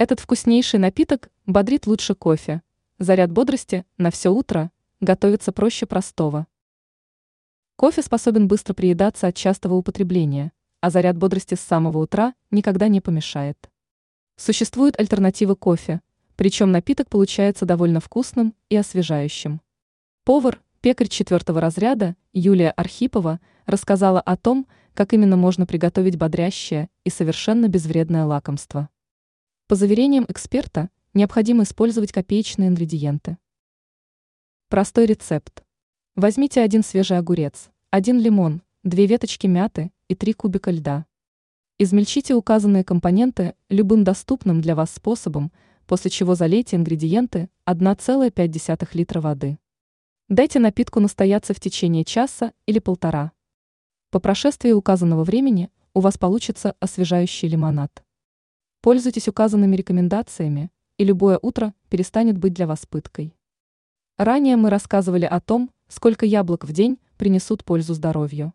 Этот вкуснейший напиток бодрит лучше кофе. Заряд бодрости на все утро готовится проще простого. Кофе способен быстро приедаться от частого употребления, а заряд бодрости с самого утра никогда не помешает. Существуют альтернативы кофе, причем напиток получается довольно вкусным и освежающим. Повар, пекарь четвертого разряда Юлия Архипова рассказала о том, как именно можно приготовить бодрящее и совершенно безвредное лакомство. По заверениям эксперта, необходимо использовать копеечные ингредиенты. Простой рецепт. Возьмите один свежий огурец, один лимон, две веточки мяты и три кубика льда. Измельчите указанные компоненты любым доступным для вас способом, после чего залейте ингредиенты 1,5 литра воды. Дайте напитку настояться в течение часа или полтора. По прошествии указанного времени у вас получится освежающий лимонад. Пользуйтесь указанными рекомендациями, и любое утро перестанет быть для вас пыткой. Ранее мы рассказывали о том, сколько яблок в день принесут пользу здоровью.